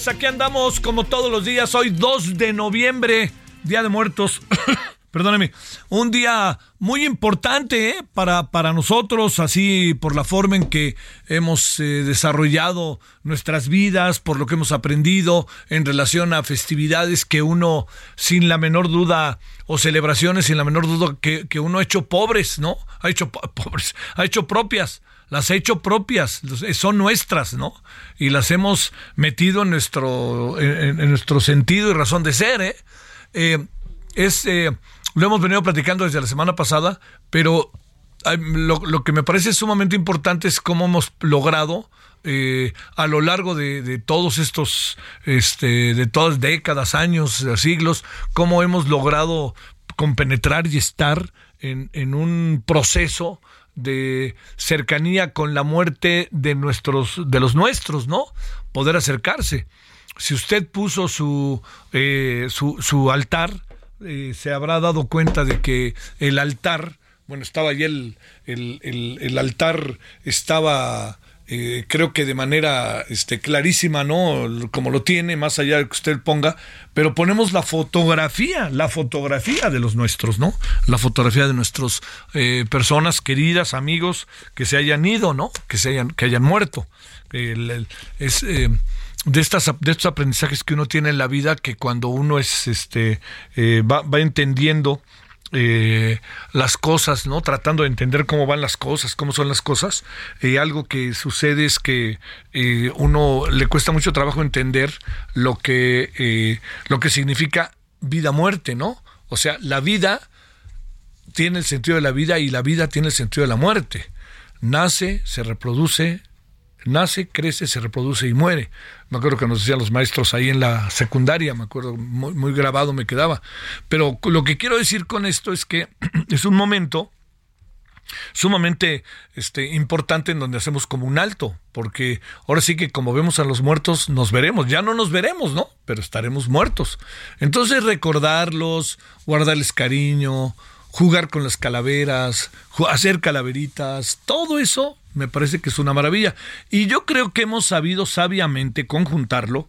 Tardes, aquí andamos como todos los días, hoy 2 de noviembre, Día de Muertos. Perdóneme, un día muy importante ¿eh? para, para nosotros, así por la forma en que hemos eh, desarrollado nuestras vidas, por lo que hemos aprendido en relación a festividades que uno, sin la menor duda, o celebraciones, sin la menor duda, que, que uno ha hecho pobres, ¿no? Ha hecho po- pobres, ha hecho propias las ha hecho propias, son nuestras, ¿no? Y las hemos metido en nuestro, en, nuestro sentido y razón de ser, ¿eh? Eh, es, eh, lo hemos venido platicando desde la semana pasada, pero lo, lo que me parece sumamente importante es cómo hemos logrado eh, a lo largo de, de todos estos, este, de todas décadas, años, siglos, cómo hemos logrado compenetrar y estar en, en un proceso de cercanía con la muerte de nuestros, de los nuestros, ¿no? Poder acercarse. Si usted puso su, eh, su, altar, eh, se habrá dado cuenta de que el altar, bueno, estaba ahí el, el, el, el altar, estaba eh, creo que de manera este, clarísima, ¿no? Como lo tiene, más allá de que usted ponga, pero ponemos la fotografía, la fotografía de los nuestros, ¿no? La fotografía de nuestras personas queridas, amigos que se hayan ido, ¿no? Que se hayan, que hayan muerto. Es eh, de estas de estos aprendizajes que uno tiene en la vida que cuando uno es este eh, va, va entendiendo eh, las cosas, ¿no? Tratando de entender cómo van las cosas, cómo son las cosas. Eh, algo que sucede es que eh, uno le cuesta mucho trabajo entender lo que eh, lo que significa vida-muerte, ¿no? O sea, la vida tiene el sentido de la vida y la vida tiene el sentido de la muerte. Nace, se reproduce, nace, crece, se reproduce y muere. Me acuerdo que nos decían los maestros ahí en la secundaria, me acuerdo, muy, muy grabado me quedaba. Pero lo que quiero decir con esto es que es un momento sumamente este, importante en donde hacemos como un alto, porque ahora sí que como vemos a los muertos, nos veremos, ya no nos veremos, ¿no? Pero estaremos muertos. Entonces recordarlos, guardarles cariño, jugar con las calaveras, hacer calaveritas, todo eso me parece que es una maravilla. Y yo creo que hemos sabido sabiamente conjuntarlo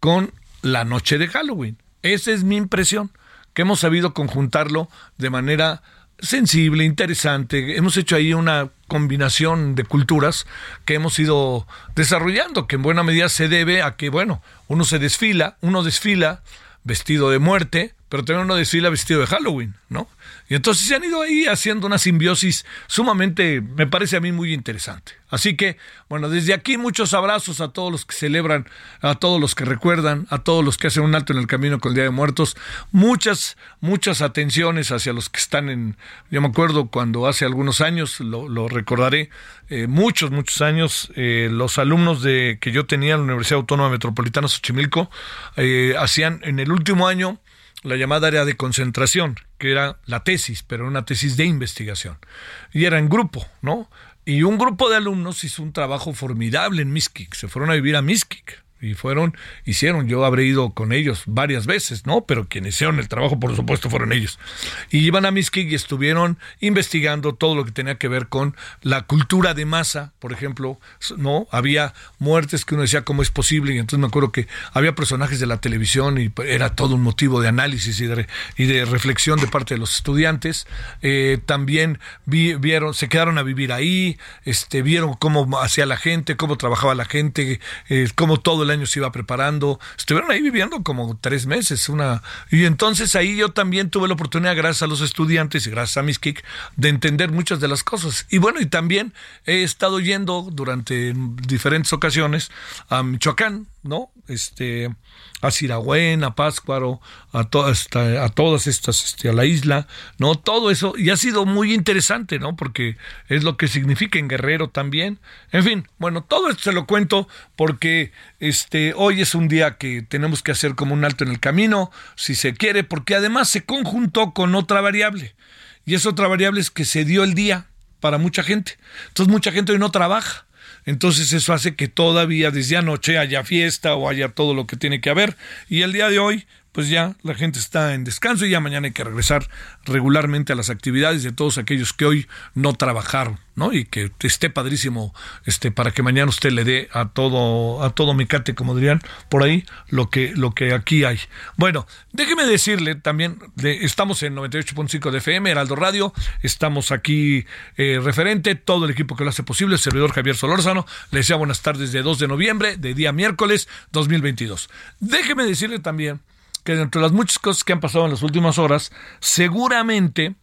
con la noche de Halloween. Esa es mi impresión, que hemos sabido conjuntarlo de manera sensible, interesante. Hemos hecho ahí una combinación de culturas que hemos ido desarrollando, que en buena medida se debe a que, bueno, uno se desfila, uno desfila vestido de muerte, pero también uno desfila vestido de Halloween, ¿no? Y entonces se han ido ahí haciendo una simbiosis sumamente, me parece a mí muy interesante. Así que, bueno, desde aquí muchos abrazos a todos los que celebran, a todos los que recuerdan, a todos los que hacen un alto en el camino con el Día de Muertos. Muchas, muchas atenciones hacia los que están en, yo me acuerdo cuando hace algunos años, lo, recordaré, eh, muchos, muchos años, eh, los alumnos de que yo tenía en la Universidad Autónoma Metropolitana Xochimilco eh, hacían en el último año la llamada área de concentración, que era la tesis, pero una tesis de investigación. Y era en grupo, ¿no? Y un grupo de alumnos hizo un trabajo formidable en Miskik, se fueron a vivir a Miskik, y fueron, hicieron, yo habré ido con ellos varias veces, ¿no? Pero quienes hicieron el trabajo, por supuesto, fueron ellos. Y iban a Miskik y estuvieron investigando todo lo que tenía que ver con la cultura de masa, por ejemplo, ¿no? Había muertes que uno decía cómo es posible, y entonces me acuerdo que había personajes de la televisión y era todo un motivo de análisis y de, y de reflexión de parte de los estudiantes. Eh, también vieron, se quedaron a vivir ahí, este, vieron cómo hacía la gente, cómo trabajaba la gente, eh, cómo todo el año se iba preparando. Estuvieron ahí viviendo como tres meses. Una... Y entonces ahí yo también tuve la oportunidad, gracias a los estudiantes y gracias a mis kick, de entender muchas de las cosas. Y bueno, y también he estado yendo durante diferentes ocasiones a Michoacán, ¿no? Este, a Siragüen, a Páscuaro, a, todas a todas estas, este, a la isla, ¿no? Todo eso, y ha sido muy interesante, ¿no? Porque es lo que significa en Guerrero también. En fin, bueno, todo esto se lo cuento porque este, hoy es un día que tenemos que hacer como un alto en el camino, si se quiere, porque además se conjuntó con otra variable. Y esa otra variable es que se dio el día para mucha gente. Entonces mucha gente hoy no trabaja. Entonces eso hace que todavía desde anoche haya fiesta o haya todo lo que tiene que haber. Y el día de hoy pues ya la gente está en descanso y ya mañana hay que regresar regularmente a las actividades de todos aquellos que hoy no trabajaron, ¿no? Y que esté padrísimo este para que mañana usted le dé a todo a todo micate, como dirían por ahí, lo que lo que aquí hay. Bueno, déjeme decirle también estamos en 98.5 de FM, Heraldo Radio, estamos aquí eh, referente todo el equipo que lo hace posible, el servidor Javier Solórzano, le desea buenas tardes de 2 de noviembre, de día miércoles 2022. Déjeme decirle también que dentro de las muchas cosas que han pasado en las últimas horas, seguramente,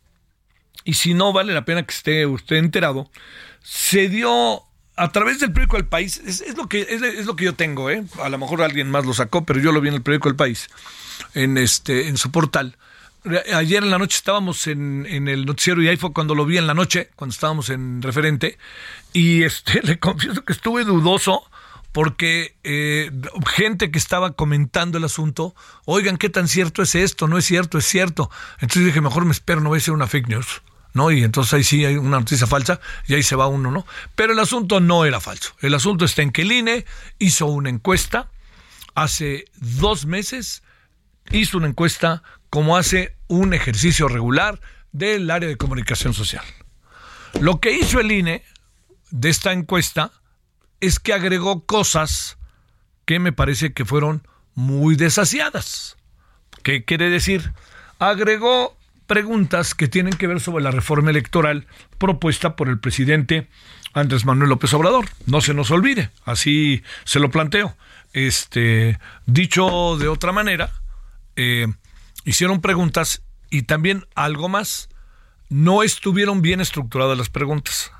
y si no vale la pena que esté usted enterado, se dio a través del periódico El País, es, lo, que, es, lo que yo tengo, ¿eh? a lo mejor alguien más lo sacó, pero yo lo vi en el periódico El País, en, este, en su portal. Ayer en la noche estábamos en, en el noticiero y ahí cuando lo vi en la noche, cuando estábamos en referente, y este, le confieso que estuve dudoso porque eh, gente que estaba comentando el asunto, oigan, ¿qué tan cierto es esto? No es cierto, es cierto. Entonces dije, mejor me espero, no voy a ser una fake news. ¿no? Y entonces ahí sí hay una noticia falsa y ahí se va uno, ¿no? Pero el asunto no era falso. El asunto está en que el INE hizo una encuesta hace dos meses, hizo una encuesta como hace un ejercicio regular del área de comunicación social. Lo que hizo el INE de esta encuesta es que agregó cosas que me parece que fueron muy desasiadas. ¿Qué quiere decir? Agregó preguntas que tienen que ver sobre la reforma electoral propuesta por el presidente Andrés Manuel López Obrador. No se nos olvide, así se lo planteo. Este, dicho de otra manera, eh, hicieron preguntas y también algo más. No estuvieron bien estructuradas las preguntas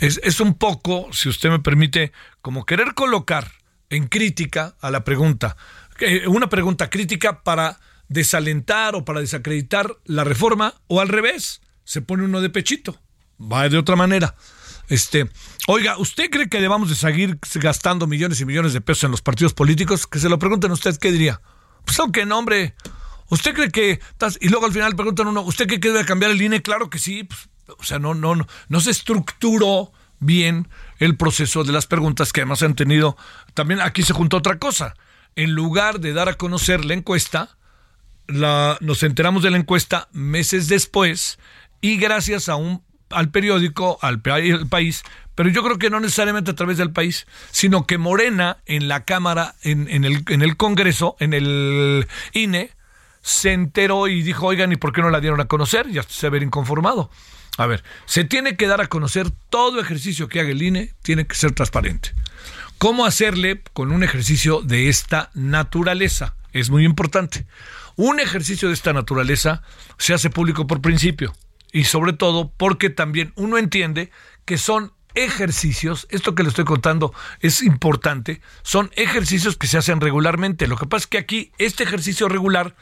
es, un poco, si usted me permite, como querer colocar en crítica a la pregunta, una pregunta crítica para desalentar o para desacreditar la reforma o al revés, se pone uno de pechito, va de otra manera. Este, oiga, ¿usted cree que debamos de seguir gastando millones y millones de pesos en los partidos políticos? Que se lo pregunten a usted, ¿qué diría? Pues aunque no, hombre. ¿Usted cree que y luego al final preguntan uno, ¿usted cree que debe cambiar el INE? Claro que sí, pues, o sea, no, no, no, no se estructuró bien el proceso de las preguntas que además han tenido. También aquí se juntó otra cosa. En lugar de dar a conocer la encuesta, la, nos enteramos de la encuesta meses después y gracias a un al periódico, al, país, pero yo creo que no necesariamente a través del país, sino que Morena en la Cámara, en, en, el, en el Congreso, en el INE, se enteró y dijo, oigan, ¿y por qué no la dieron a conocer? Ya se ver inconformado. A ver, se tiene que dar a conocer todo ejercicio que haga el INE, tiene que ser transparente. ¿Cómo hacerle con un ejercicio de esta naturaleza? Es muy importante. Un ejercicio de esta naturaleza se hace público por principio y sobre todo porque también uno entiende que son ejercicios, esto que le estoy contando es importante, son ejercicios que se hacen regularmente. Lo que pasa es que aquí este ejercicio regular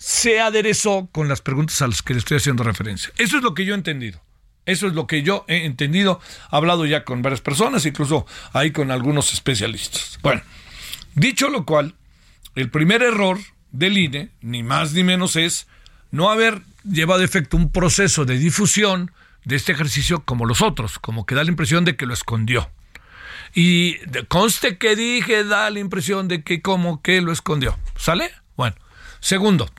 se aderezó con las preguntas a las que le estoy haciendo referencia. Eso es lo que yo he entendido. Eso es lo que yo he entendido. He hablado ya con varias personas, incluso ahí con algunos especialistas. Bueno, dicho lo cual, el primer error del INE, ni más ni menos, es no haber llevado a efecto un proceso de difusión de este ejercicio como los otros, como que da la impresión de que lo escondió. Y conste que dije, da la impresión de que como que lo escondió. ¿Sale? Bueno. Segundo,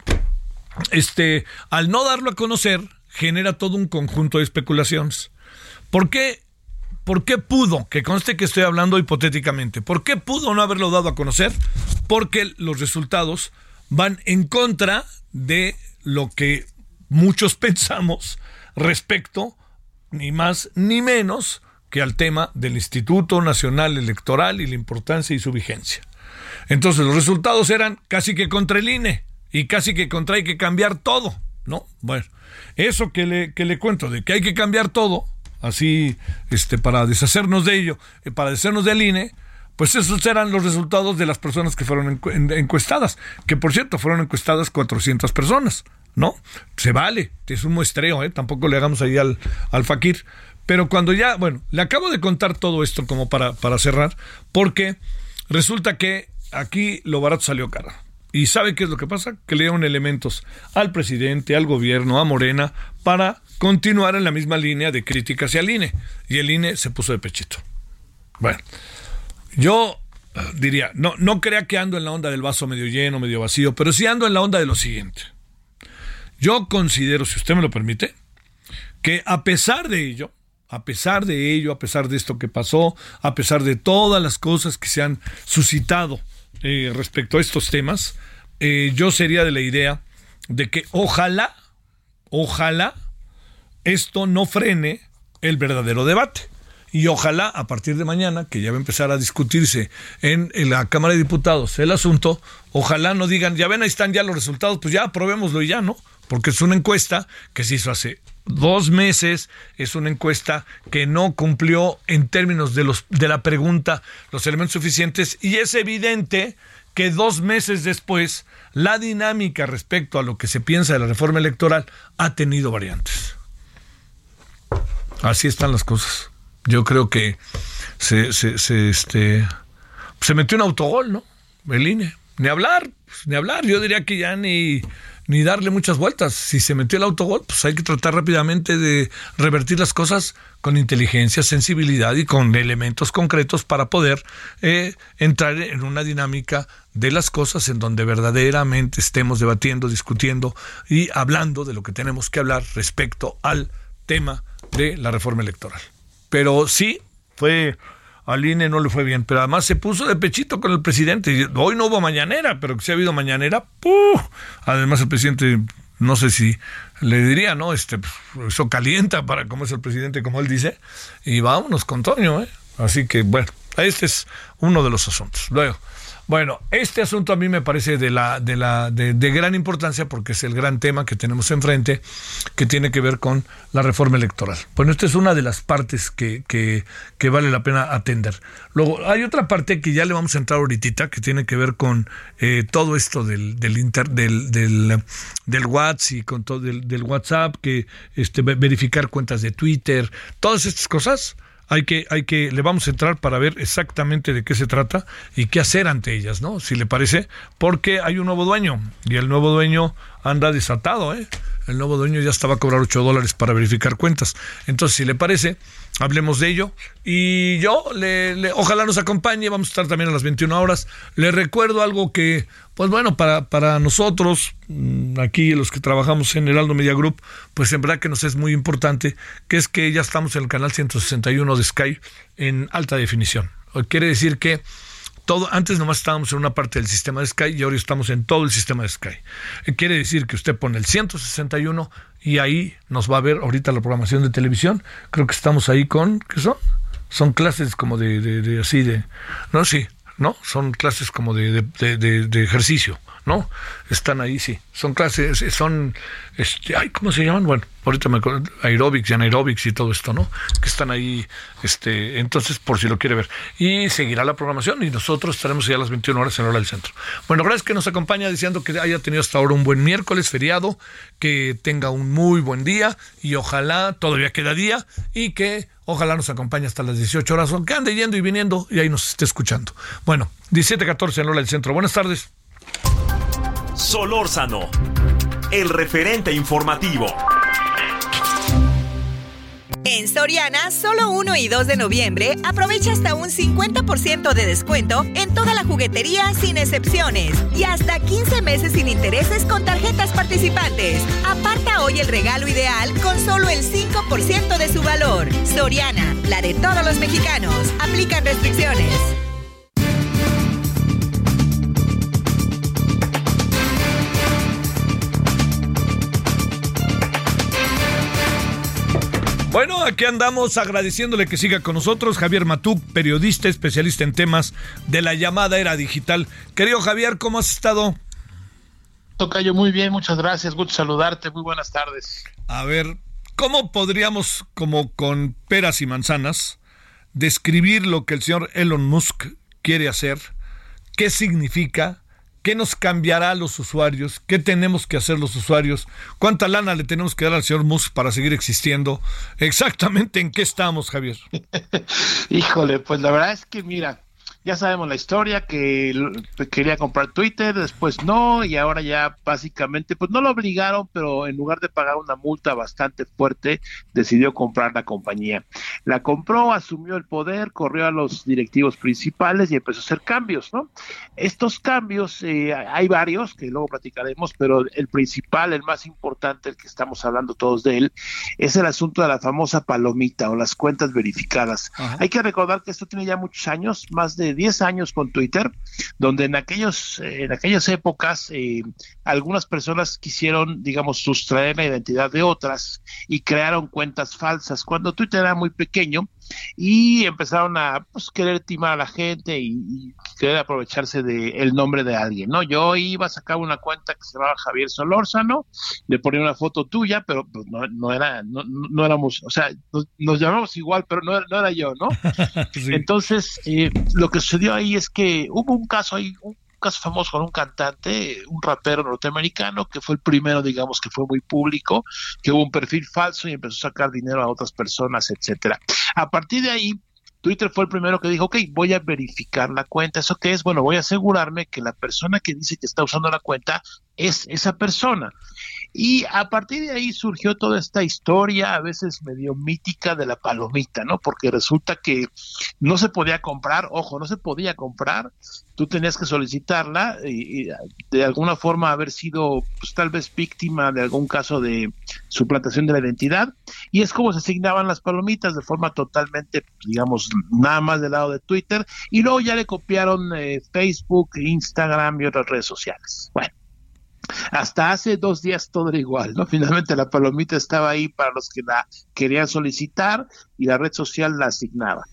este, al no darlo a conocer, genera todo un conjunto de especulaciones. ¿Por qué? ¿Por qué pudo? Que conste que estoy hablando hipotéticamente. ¿Por qué pudo no haberlo dado a conocer? Porque los resultados van en contra de lo que muchos pensamos respecto, ni más ni menos, que al tema del Instituto Nacional Electoral y la importancia y su vigencia. Entonces los resultados eran casi que contra el INE y casi que contra hay que cambiar todo, ¿no? Bueno, eso que le, que le cuento de que hay que cambiar todo, así, este, para deshacernos de ello, eh, para deshacernos del INE, pues esos eran los resultados de las personas que fueron encuestadas, que por cierto fueron encuestadas 400 personas, ¿no? Se vale, es un muestreo, ¿eh? Tampoco le hagamos ahí al, al fakir. Pero cuando ya, bueno, le acabo de contar todo esto como para, para cerrar, porque resulta que aquí lo barato salió caro. ¿Y sabe qué es lo que pasa? Que le dieron elementos al presidente, al gobierno, a Morena, para continuar en la misma línea de crítica hacia el INE. Y el INE se puso de pechito. Bueno, yo eh, diría, no, no crea que ando en la onda del vaso medio lleno, medio vacío, pero sí ando en la onda de lo siguiente. Yo considero, si usted me lo permite, que a pesar de ello, a pesar de ello, a pesar de esto que pasó, a pesar de todas las cosas que se han suscitado eh, respecto a estos temas, eh, yo sería de la idea de que ojalá, ojalá esto no frene el verdadero debate. Y ojalá a partir de mañana, que ya va a empezar a discutirse en, en, la Cámara de Diputados el asunto, ojalá no digan, ya ven, ahí están ya los resultados, pues ya probémoslo y ya, ¿no? Porque es una encuesta que se hizo hace dos meses, es una encuesta que no cumplió en términos de, los, de la pregunta los elementos suficientes y es evidente que dos meses después la dinámica respecto a lo que se piensa de la reforma electoral ha tenido variantes. Así están las cosas. Yo creo que se, se, este, se metió un autogol, ¿no? El INE. Ni hablar, ni hablar. Yo diría que ya ni ni darle muchas vueltas. Si se metió el autogol, pues hay que tratar rápidamente de revertir las cosas con inteligencia, sensibilidad y con elementos concretos para poder eh, entrar en una dinámica de las cosas en donde verdaderamente estemos debatiendo, discutiendo y hablando de lo que tenemos que hablar respecto al tema de la reforma electoral. Pero sí, fue al INE no le fue bien, pero además se puso de pechito con el presidente. Hoy no hubo mañanera, pero que si ha habido mañanera, ¡puh! además el presidente, no sé si le diría, ¿no? Este, eso calienta para cómo es el presidente, como él dice, y vámonos con Toño, ¿eh? Así que, bueno, este es uno de los asuntos. Luego, bueno, este asunto a mí me parece de, la, de, la, de, gran importancia porque es el gran tema que tenemos enfrente que tiene que ver con la reforma electoral. Bueno, esta es una de las partes que, que, que vale la pena atender. Luego, hay otra parte que ya le vamos a entrar ahorita que tiene que ver con eh, todo esto del, del, del, del, del, WhatsApp y con todo del, del WhatsApp, que este, verificar cuentas de Twitter, todas estas cosas hay que, hay que, le vamos a entrar para ver exactamente de qué se trata y qué hacer ante ellas, ¿no? Si le parece, porque hay un nuevo dueño y el nuevo dueño anda desatado, ¿eh? El nuevo dueño ya estaba a cobrar 8 dólares para verificar cuentas. Entonces, si le parece, hablemos de ello. Y yo, le, ojalá nos acompañe, vamos a estar también a las 21 horas. Le recuerdo algo que, pues bueno, para, para nosotros, mm, aquí los que trabajamos en el Aldo Media Group, pues en verdad que nos es muy importante, que es que ya estamos en el canal 161 de Sky en alta definición. Quiere decir que todo, antes nomás estábamos en una parte del sistema de Sky y ahora estamos en todo el sistema de Sky. Quiere decir que usted pone el 161 y ahí nos va a ver ahorita la programación de televisión. Creo que estamos ahí con, ¿qué son? Son clases como de, de, así de, no, sí, ¿no? Son clases como de, de ejercicio. ¿No? Están ahí, sí. Son clases, son, este, ay, ¿cómo se llaman? Bueno, ahorita me acuerdo, aerobics y anaerobics y todo esto, ¿no? Que están ahí, este, entonces, por si lo quiere ver. Y seguirá la programación y nosotros estaremos ya a las 21 horas en hora del centro. Bueno, gracias que nos acompaña diciendo que haya tenido hasta ahora un buen miércoles feriado, que tenga un muy buen día y ojalá todavía queda día y que Ojalá nos acompañe hasta las 18 horas, aunque ande yendo y viniendo y ahí nos esté escuchando. Bueno, 17-14 en hora del centro. Buenas tardes. Solórzano, el referente informativo. En Soriana, solo 1 y 2 de noviembre, aprovecha hasta un 50% de descuento en toda la juguetería sin excepciones y hasta 15 meses sin intereses con tarjetas participantes. Aparta hoy el regalo ideal con solo el 5% de su valor. Soriana, la de todos los mexicanos. Aplican restricciones. Bueno, aquí andamos agradeciéndole que siga con nosotros Javier Matú, periodista especialista en temas de la llamada era digital. Querido Javier, ¿cómo has estado? Tocayo, muy bien, muchas gracias, gusto saludarte, muy buenas tardes. A ver, ¿cómo podríamos, como con peras y manzanas, describir lo que el señor Elon Musk quiere hacer? ¿Qué significa? ¿Qué nos cambiará a los usuarios? ¿Qué tenemos que hacer los usuarios? ¿Cuánta lana le tenemos que dar al señor Musk para seguir existiendo? Exactamente en qué estamos, Javier. Híjole, pues la verdad es que mira, ya sabemos la historia, que quería comprar Twitter, después no, y ahora ya básicamente, pues no lo obligaron, pero en lugar de pagar una multa bastante fuerte, decidió comprar la compañía. La compró, asumió el poder, corrió a los directivos principales y empezó a hacer cambios, ¿no? Estos cambios, eh, hay varios que luego platicaremos, pero el principal, el más importante, el que estamos hablando todos de él, es el asunto de la famosa palomita o las cuentas verificadas. Hay que recordar que esto tiene ya muchos años, más de 10 años con Twitter, donde en aquellos en aquellas épocas eh, algunas personas quisieron, digamos, sustraer la identidad de otras y crearon cuentas falsas. Cuando Twitter era muy pequeño, y empezaron a pues, querer timar a la gente y, querer aprovecharse del el nombre de alguien, ¿no? Yo iba a sacar una cuenta que se llamaba Javier Solórzano, le ponía una foto tuya, pero pues, no, no, era, no, no, éramos, o sea, nos, llamamos igual, pero no, no era yo, ¿no? Entonces, eh, lo que sucedió ahí es que hubo un caso ahí, un caso famoso con un cantante, un rapero norteamericano, que fue el primero, digamos, que fue muy público, que hubo un perfil falso y empezó a sacar dinero a otras personas, etcétera. A partir de ahí, Twitter fue el primero que dijo, ok, voy a verificar la cuenta. ¿Eso qué es? Bueno, voy a asegurarme que la persona que dice que está usando la cuenta es esa persona. Y a partir de ahí surgió toda esta historia, a veces medio mítica, de la palomita, ¿no? Porque resulta que no se podía comprar, ojo, no se podía comprar, tú tenías que solicitarla y, de alguna forma haber sido, pues tal vez víctima de algún caso de suplantación de la identidad, y es como se asignaban las palomitas de forma totalmente, digamos, nada más del lado de Twitter, y luego ya le copiaron eh, Facebook, Instagram y otras redes sociales. Bueno hasta hace dos días todo era igual, ¿no? Finalmente la palomita estaba ahí para los que la querían solicitar y la red social la asignaba.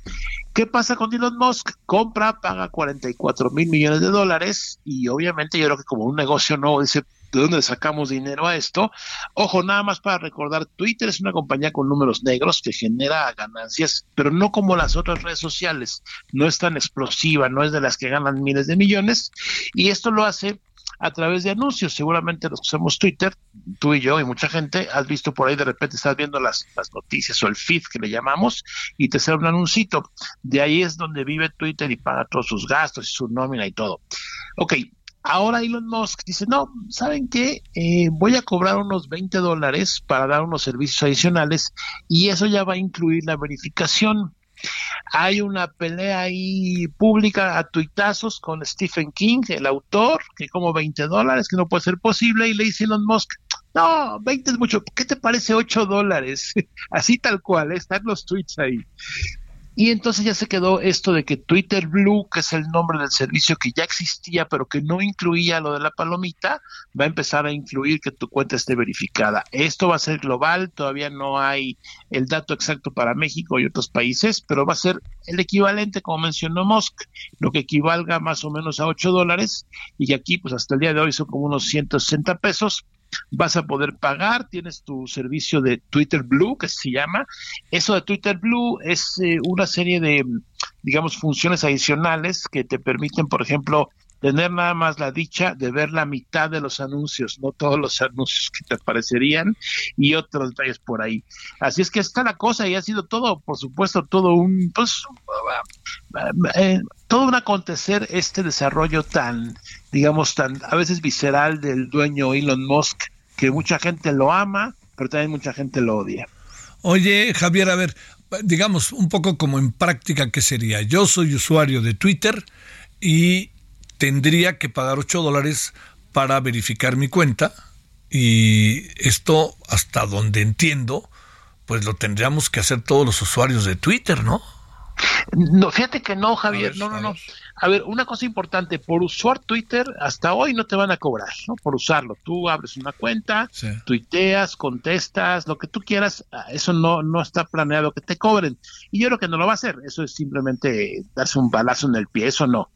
¿Qué pasa con Elon Musk? Compra, paga 44 mil millones de dólares y obviamente yo creo que como un negocio nuevo dice, ¿de dónde sacamos dinero a esto? Ojo, nada más para recordar, Twitter es una compañía con números negros que genera ganancias, pero no como las otras redes sociales, no es tan explosiva, no es de las que ganan miles de millones y esto lo hace a través de anuncios. Seguramente los que usamos Twitter, tú y yo y mucha gente, has visto por ahí de repente, estás viendo las, las noticias o el feed que le llamamos y te sale un anuncito. De ahí es donde vive Twitter y paga todos sus gastos y su nómina y todo. Ok, Ahora Elon Musk dice, no, ¿saben qué? Eh, voy a cobrar unos 20 dólares para dar unos servicios adicionales y eso ya va a incluir la verificación. Hay una pelea ahí pública a tuitazos con Stephen King, el autor, que como 20 dólares, que no puede ser posible, y le dice Elon Musk, no, 20 es mucho, ¿qué te parece 8 dólares? Así tal cual, ¿eh? están los tweets ahí. Y entonces ya se quedó esto de que Twitter Blue, que es el nombre del servicio que ya existía, pero que no incluía lo de la palomita, va a empezar a incluir que tu cuenta esté verificada. Esto va a ser global, todavía no hay el dato exacto para México y otros países, pero va a ser el equivalente, como mencionó Musk, lo que equivalga más o menos a 8 dólares, y aquí pues hasta el día de hoy son como unos 160 pesos, vas a poder pagar, tienes tu servicio de Twitter Blue, que se llama. Eso de Twitter Blue es eh, una serie de, digamos, funciones adicionales que te permiten, por ejemplo, tener nada más la dicha de ver la mitad de los anuncios, no todos los anuncios que te aparecerían y otros detalles por ahí. Así es que está la cosa y ha sido todo, por supuesto, todo un, pues, eh, todo un acontecer este desarrollo tan, digamos, tan a veces visceral del dueño Elon Musk, que mucha gente lo ama, pero también mucha gente lo odia. Oye, Javier, a ver, digamos un poco como en práctica, ¿qué sería? Yo soy usuario de Twitter y tendría que pagar 8 dólares para verificar mi cuenta y esto, hasta donde entiendo, pues lo tendríamos que hacer todos los usuarios de Twitter, ¿no? No, fíjate que no, Javier, no, no, no. A ver, una cosa importante, por usar Twitter, hasta hoy no te van a cobrar, ¿no? Por usarlo. Tú abres una cuenta, tuiteas, contestas, lo que tú quieras, ah, eso no, no está planeado que te cobren. Y yo creo que no lo va a hacer, eso es simplemente darse un balazo en el pie, eso no.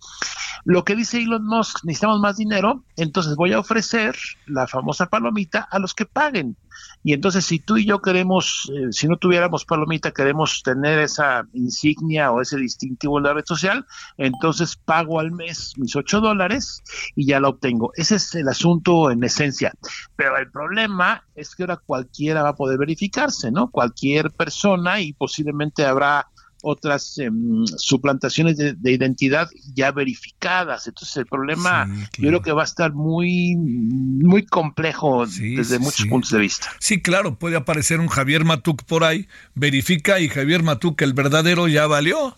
Lo que dice Elon Musk, necesitamos más dinero, entonces voy a ofrecer la famosa palomita a los que paguen. Y entonces si tú y yo queremos, eh, si no tuviéramos palomita, queremos tener esa insignia o ese distintivo en la red social, entonces pago al mes mis 8 dólares y ya la obtengo. Ese es el asunto en esencia. Pero el problema es que ahora cualquiera va a poder verificarse, ¿no? Cualquier persona y posiblemente habrá otras em, suplantaciones de, identidad ya verificadas. Entonces el problema yo creo que va a estar muy, muy complejo desde muchos puntos de vista. Sí, claro, puede aparecer un Javier Matuk por ahí, verifica y Javier Matuk, el verdadero, ya valió.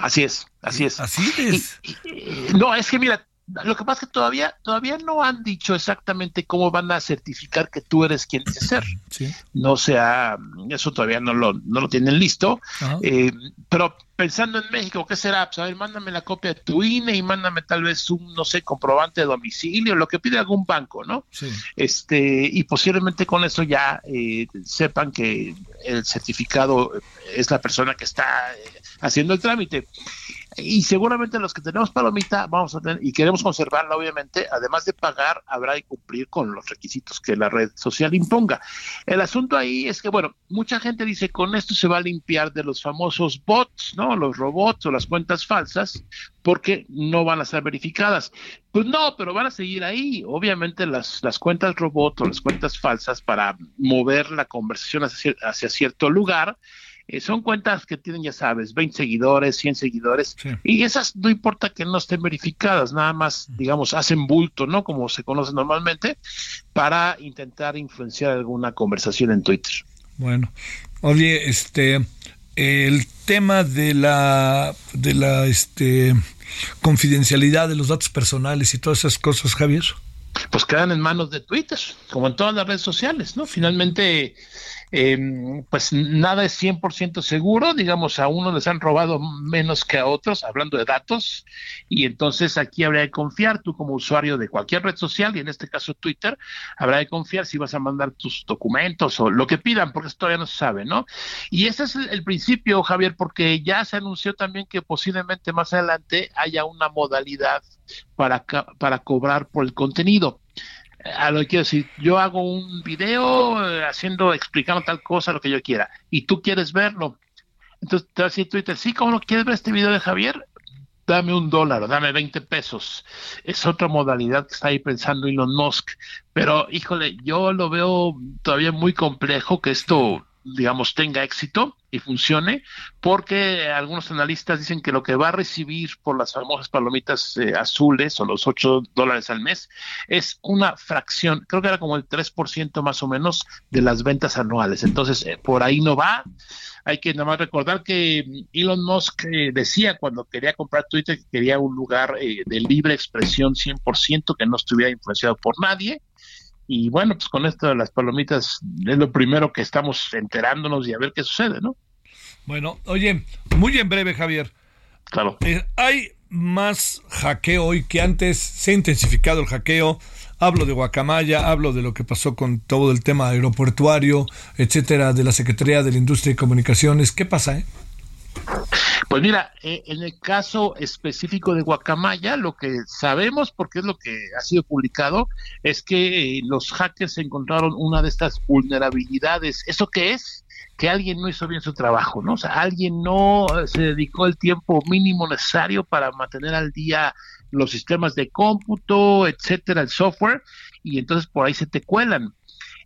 Así es, así es. Así es. no, es que mira, lo que pasa es que todavía, todavía no han dicho exactamente cómo van a certificar que tú eres quien dices ser. No sea, eso todavía no lo, no lo tienen listo. Eh, pero pensando en México, ¿qué será? Pues a ver, mándame la copia de tu INE y mándame tal vez un, no sé, comprobante de domicilio, lo que pide algún banco, ¿no? Este, y posiblemente con eso ya eh, sepan que el certificado es la persona que está eh, haciendo el trámite y seguramente los que tenemos palomita vamos a tener y queremos conservarla obviamente además de pagar habrá que cumplir con los requisitos que la red social imponga. El asunto ahí es que bueno mucha gente dice con esto se va a limpiar de los famosos bots no los robots o las cuentas falsas porque no van a ser verificadas. Pues no pero van a seguir ahí. Obviamente las las cuentas robot o las cuentas falsas para mover la conversación hacia, hacia cierto lugar eh, son cuentas que tienen, ya sabes, 20 seguidores, 100 seguidores, y esas no importa que no estén verificadas, nada más, digamos, hacen bulto, ¿no? Como se conoce normalmente, para intentar influenciar alguna conversación en Twitter. Bueno, oye, este, el tema de la, de la, este, confidencialidad de los datos personales y todas esas cosas, Javier. Pues quedan en manos de Twitter, como en todas las redes sociales, ¿no? Finalmente, eh, pues nada es 100% seguro, digamos, a unos les han robado menos que a otros, hablando de datos, y entonces aquí habría que confiar, tú como usuario de cualquier red social, y en este caso Twitter, habrá que confiar si vas a mandar tus documentos o lo que pidan, porque esto todavía no se sabe, ¿no? Y ese es el principio, Javier, porque ya se anunció también que posiblemente más adelante haya una modalidad para, para cobrar por el contenido a lo que quiero decir, yo hago un video eh, haciendo, explicando tal cosa, lo que yo quiera, y tú quieres verlo. Entonces te va a decir Twitter, sí, ¿cómo no quieres ver este video de Javier? Dame un dólar, dame 20 pesos. Es otra modalidad que está ahí pensando Elon Musk. Pero, híjole, yo lo veo todavía muy complejo que esto digamos, tenga éxito y funcione, porque algunos analistas dicen que lo que va a recibir por las famosas palomitas eh, azules o los 8 dólares al mes es una fracción, creo que era como el 3% más o menos de las ventas anuales. Entonces, eh, por ahí no va. Hay que nada más recordar que Elon Musk eh, decía cuando quería comprar Twitter que quería un lugar de libre expresión 100%, que no estuviera influenciado por nadie y bueno, pues con esto de las palomitas es lo primero que estamos enterándonos y a ver qué sucede, ¿no? Bueno, oye, muy en breve, Javier. Claro. Eh, hay más hackeo hoy que antes, se ha intensificado el hackeo. Hablo de Guacamaya, hablo de lo que pasó con todo el tema aeroportuario, etcétera, de la Secretaría de la Industria y Comunicaciones. ¿Qué pasa, eh? Pues mira, eh, en el caso específico de Guacamaya, lo que sabemos, porque es lo que ha sido publicado, es que eh, los hackers encontraron una de estas vulnerabilidades. ¿Eso qué es? Que alguien no hizo bien su trabajo, ¿no? O sea, alguien no eh, se dedicó el tiempo mínimo necesario para mantener al día los sistemas de cómputo, etcétera, el software, y entonces por ahí se te cuelan.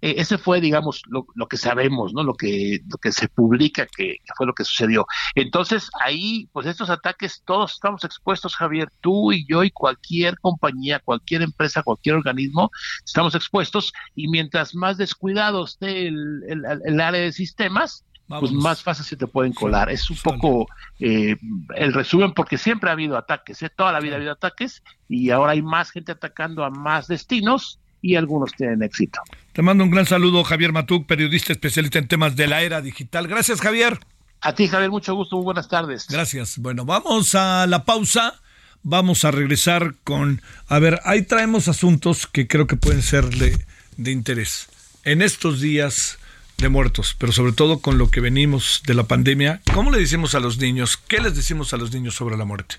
Eh, ese fue, digamos, lo, que sabemos, ¿no? Lo que, lo que se publica que, fue lo que sucedió. Entonces, ahí, pues estos ataques, todos estamos expuestos, Javier, tú y yo y cualquier compañía, cualquier empresa, cualquier organismo, estamos expuestos y mientras más descuidados esté el, el, área de sistemas, pues más fácil se te pueden colar. Es un poco eh, el resumen porque siempre ha habido ataques, ¿eh? toda la vida ha habido ataques y ahora hay más gente atacando a más destinos y algunos tienen éxito. Te mando un gran saludo, Javier Matuk, periodista especialista en temas de la era digital. Gracias, Javier. A ti, Javier, mucho gusto, muy buenas tardes. Gracias. Bueno, vamos a la pausa. Vamos a regresar con, a ver, ahí traemos asuntos que creo que pueden ser de, de interés. En estos días de muertos, pero sobre todo con lo que venimos de la pandemia, ¿cómo le decimos a los niños? ¿Qué les decimos a los niños sobre la muerte?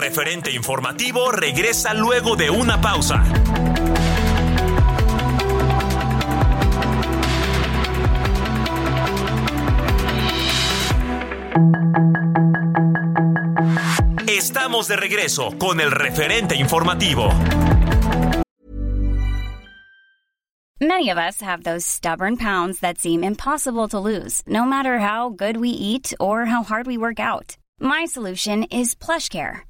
Referente informativo regresa luego de una pausa. Estamos de regreso con el referente informativo. Many of us have those stubborn pounds that seem impossible to lose, no matter how good we eat or how hard we work out. My solution is PlushCare.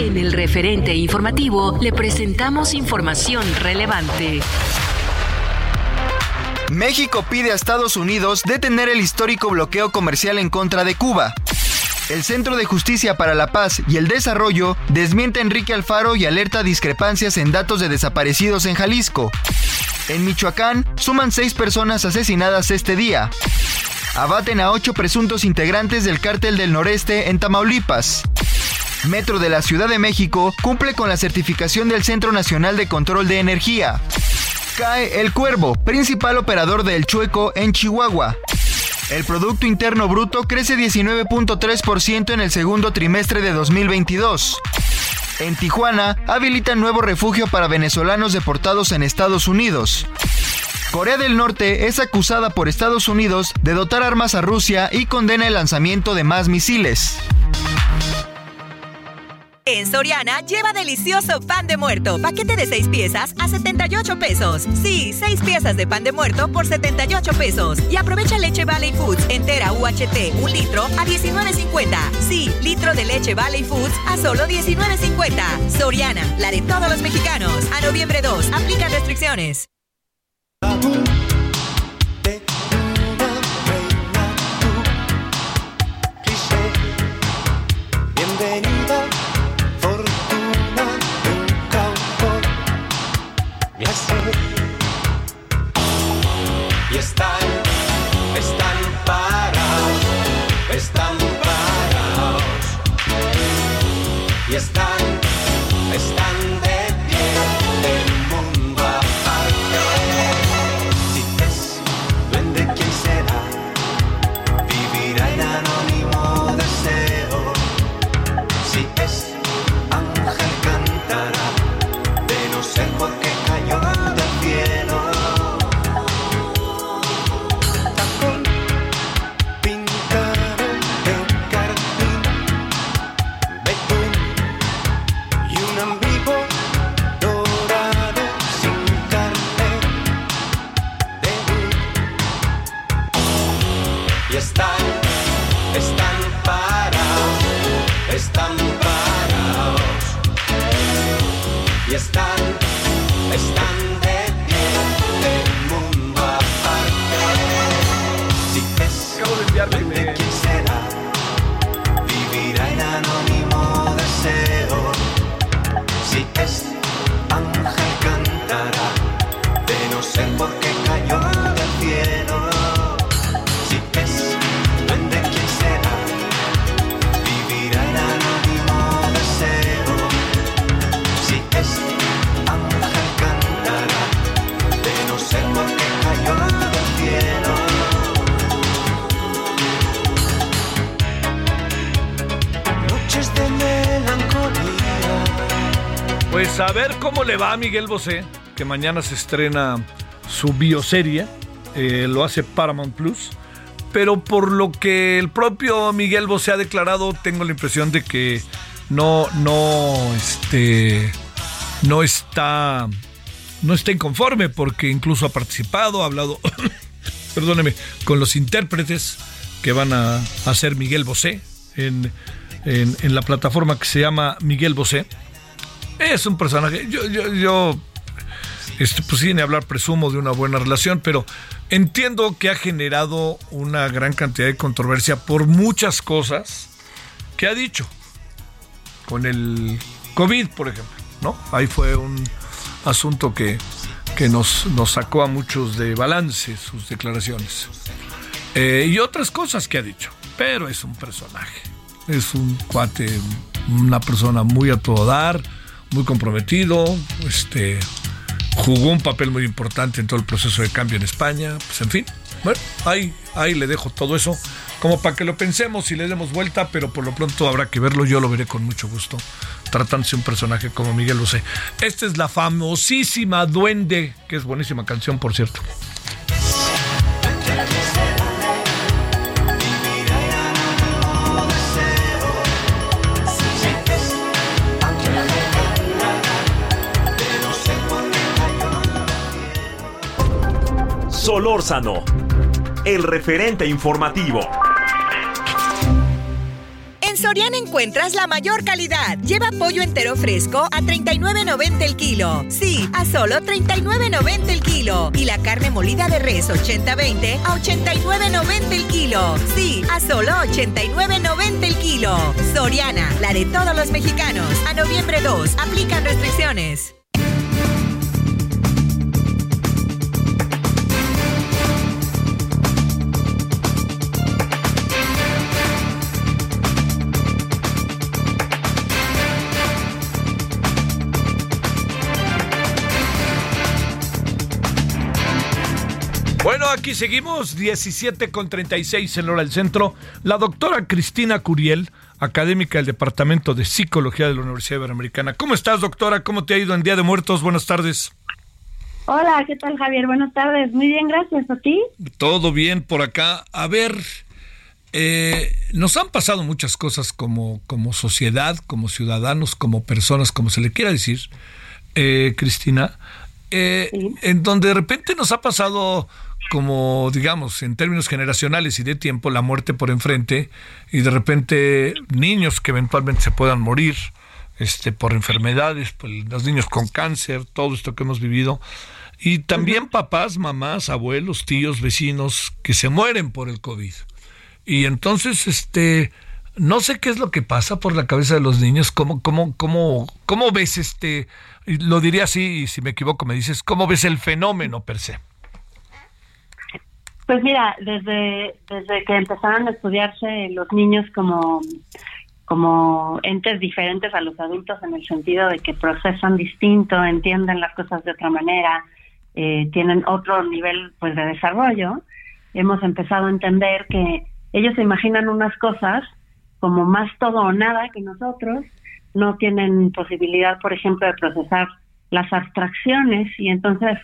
En el referente informativo le presentamos información relevante. México pide a Estados Unidos detener el histórico bloqueo comercial en contra de Cuba. El Centro de Justicia para la Paz y el Desarrollo desmiente a Enrique Alfaro y alerta discrepancias en datos de desaparecidos en Jalisco. En Michoacán suman seis personas asesinadas este día. Abaten a ocho presuntos integrantes del cártel del noreste en Tamaulipas. Metro de la Ciudad de México cumple con la certificación del Centro Nacional de Control de Energía. Cae El Cuervo, principal operador del Chueco en Chihuahua. El Producto Interno Bruto crece 19.3% en el segundo trimestre de 2022. En Tijuana, habilitan nuevo refugio para venezolanos deportados en Estados Unidos. Corea del Norte es acusada por Estados Unidos de dotar armas a Rusia y condena el lanzamiento de más misiles. En Soriana, lleva delicioso pan de muerto. Paquete de 6 piezas a 78 pesos. Sí, 6 piezas de pan de muerto por 78 pesos. Y aprovecha leche Valley Foods entera UHT, un litro a 19.50. Sí, litro de leche Valley Foods a solo 19.50. Soriana, la de todos los mexicanos. A noviembre 2, aplica restricciones. A ver cómo le va a Miguel Bosé. que mañana se estrena su bioserie, eh, lo hace Paramount Plus, pero por lo que el propio Miguel Bosé ha declarado, tengo la impresión de que no, no, este, no está, no está inconforme porque incluso ha participado, ha hablado, perdóneme, con los intérpretes que van a hacer Miguel Bosé en, en, en la plataforma que se llama Miguel Bosé. Es un personaje, yo, yo, yo este, pues sin hablar, presumo de una buena relación, pero entiendo que ha generado una gran cantidad de controversia por muchas cosas que ha dicho. Con el COVID, por ejemplo, ¿no? Ahí fue un asunto que, que nos, nos sacó a muchos de balance sus declaraciones. Eh, y otras cosas que ha dicho, pero es un personaje. Es un cuate, una persona muy a todo dar, muy comprometido, este, jugó un papel muy importante en todo el proceso de cambio en España, pues en fin, bueno, ahí, ahí le dejo todo eso como para que lo pensemos y le demos vuelta, pero por lo pronto habrá que verlo, yo lo veré con mucho gusto, tratándose un personaje como Miguel Bosé. Esta es la famosísima Duende, que es buenísima canción, por cierto. Solórzano, el referente informativo. En Soriana encuentras la mayor calidad. Lleva pollo entero fresco a 39.90 el kilo. Sí, a solo 39.90 el kilo. Y la carne molida de res 80-20 a 89.90 el kilo. Sí, a solo 89.90 el kilo. Soriana, la de todos los mexicanos. A noviembre 2, aplican restricciones. Aquí seguimos, 17 con 36 en hora del centro. La doctora Cristina Curiel, académica del Departamento de Psicología de la Universidad Iberoamericana. ¿Cómo estás, doctora? ¿Cómo te ha ido en Día de Muertos? Buenas tardes. Hola, ¿qué tal, Javier? Buenas tardes. Muy bien, gracias. ¿A ti? Todo bien por acá. A ver, eh, nos han pasado muchas cosas como, como sociedad, como ciudadanos, como personas, como se le quiera decir, eh, Cristina, eh, en donde de repente nos ha pasado como digamos en términos generacionales y de tiempo la muerte por enfrente y de repente niños que eventualmente se puedan morir este por enfermedades pues, los niños con cáncer todo esto que hemos vivido. Y también papás mamás abuelos tíos vecinos que se mueren por el covid. Y entonces este no sé qué es lo que pasa por la cabeza de los niños cómo cómo cómo cómo ves este lo diría así y si me equivoco me dices cómo ves el fenómeno per se Pues mira, desde, desde que empezaron a estudiarse los niños como, como entes diferentes a los adultos en el sentido de que procesan distinto, entienden las cosas de otra manera, eh, tienen otro nivel pues de desarrollo, hemos empezado a entender que ellos se imaginan unas cosas como más todo o nada que nosotros, no tienen posibilidad, por ejemplo, de procesar las abstracciones y entonces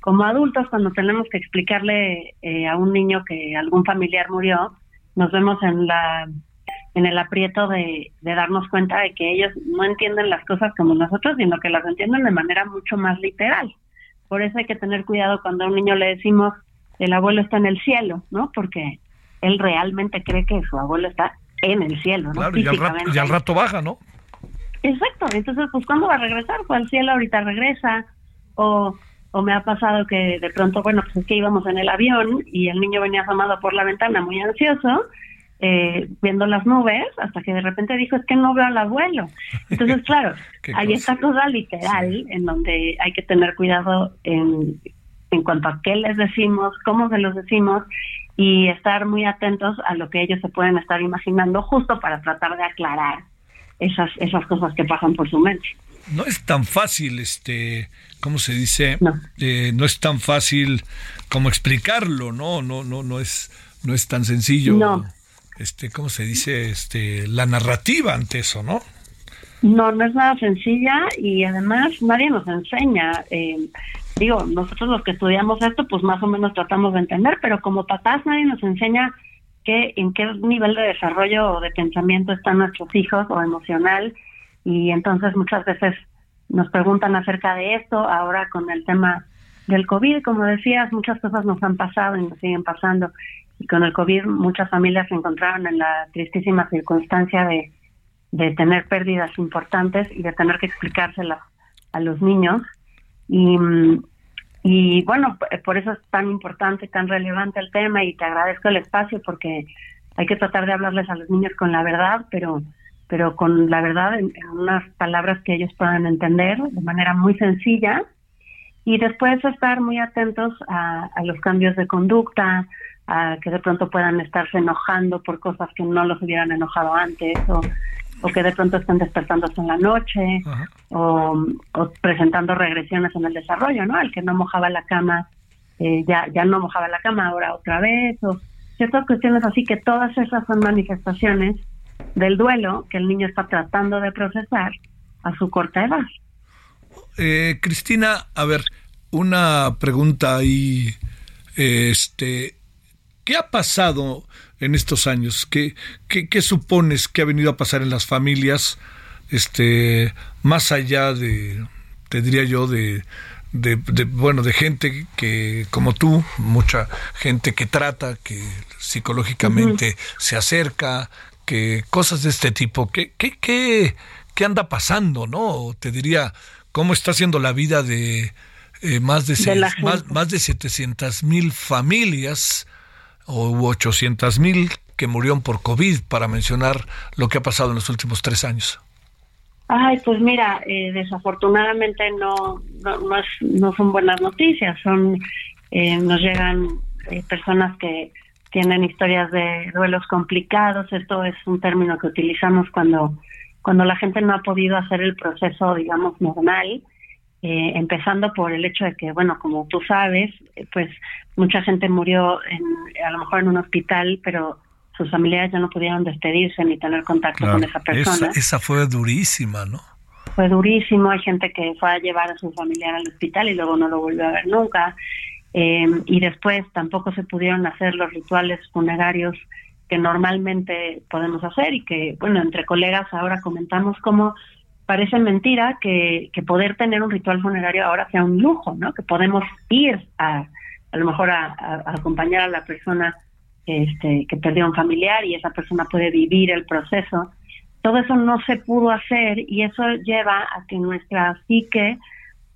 como adultos cuando tenemos que explicarle eh, a un niño que algún familiar murió, nos vemos en la en el aprieto de, de darnos cuenta de que ellos no entienden las cosas como nosotros, sino que las entienden de manera mucho más literal. Por eso hay que tener cuidado cuando a un niño le decimos el abuelo está en el cielo, ¿no? Porque él realmente cree que su abuelo está en el cielo, ¿no? claro y al, rato, y al rato baja no Exacto, entonces pues ¿cuándo va a regresar? Pues al cielo ahorita regresa o o me ha pasado que de pronto, bueno, pues es que íbamos en el avión y el niño venía asomado por la ventana muy ansioso, eh, viendo las nubes, hasta que de repente dijo, es que no veo al abuelo. Entonces, claro, hay esta cosa literal en donde hay que tener cuidado en, en cuanto a qué les decimos, cómo se los decimos y estar muy atentos a lo que ellos se pueden estar imaginando justo para tratar de aclarar esas, esas cosas que pasan por su mente no es tan fácil, este, ¿cómo se dice? No. Eh, no es tan fácil como explicarlo, ¿no? No, no, no es, no es tan sencillo. No. Este, ¿cómo se dice? Este, la narrativa ante eso, ¿no? No, no es nada sencilla y además nadie nos enseña. Eh, digo, nosotros los que estudiamos esto, pues más o menos tratamos de entender, pero como papás nadie nos enseña que, en qué nivel de desarrollo o de pensamiento están nuestros hijos o emocional y entonces muchas veces nos preguntan acerca de esto. Ahora con el tema del COVID, como decías, muchas cosas nos han pasado y nos siguen pasando. Y con el COVID muchas familias se encontraron en la tristísima circunstancia de de tener pérdidas importantes y de tener que explicárselas a los niños. Y, y bueno, por eso es tan importante, tan relevante el tema y te agradezco el espacio porque hay que tratar de hablarles a los niños con la verdad, pero pero con la verdad en, unas palabras que ellos puedan entender de manera muy sencilla. Y después estar muy atentos a, a los cambios de conducta, a que de pronto puedan estarse enojando por cosas que no los hubieran enojado antes o o que de pronto estén despertándose en la noche o, presentando regresiones en el desarrollo, ¿no? El que no mojaba la cama, eh, ya, ya no mojaba la cama, ahora otra vez, o ciertas cuestiones así que todas esas son manifestaciones del duelo que el niño está tratando de procesar a su corta edad. Eh, Cristina, a ver, una pregunta ahí, este, ¿qué ha pasado? En estos años? ¿Qué, qué, supones que ha venido a pasar en las familias, este, más allá de, te diría yo, de, de, bueno, de gente que, como tú, mucha gente que trata, que psicológicamente se acerca, que cosas de este tipo, ¿qué, qué, qué, qué anda pasando, no? Te diría, ¿cómo está siendo la vida de eh, más de, más, más de 700 mil familias o 800 mil que murieron por COVID, para mencionar lo que ha pasado en los últimos tres años. Ay, pues mira, eh, desafortunadamente no, no, es, no, son buenas noticias, son eh, nos llegan eh, personas que tienen historias de duelos complicados, esto es un término que utilizamos cuando, cuando la gente no ha podido hacer el proceso, digamos, normal, eh, empezando por el hecho de que, bueno, como tú sabes, pues mucha gente murió en, a lo mejor en un hospital, pero sus familiares ya no pudieron despedirse ni tener contacto con esa persona. Esa, fue durísima, ¿no? Fue durísimo, hay gente que fue a llevar a su familiar al hospital y luego no lo volvió a ver nunca. Eh, y después tampoco se pudieron hacer los rituales funerarios que normalmente podemos hacer y que, bueno, entre colegas ahora comentamos cómo parece mentira que, que, poder tener un ritual funerario ahora sea un lujo, ¿no? Que podemos ir a, a lo mejor a, acompañar a la persona este, que perdió un familiar y esa persona puede vivir el proceso. Todo eso no se pudo hacer y eso lleva a que nuestra psique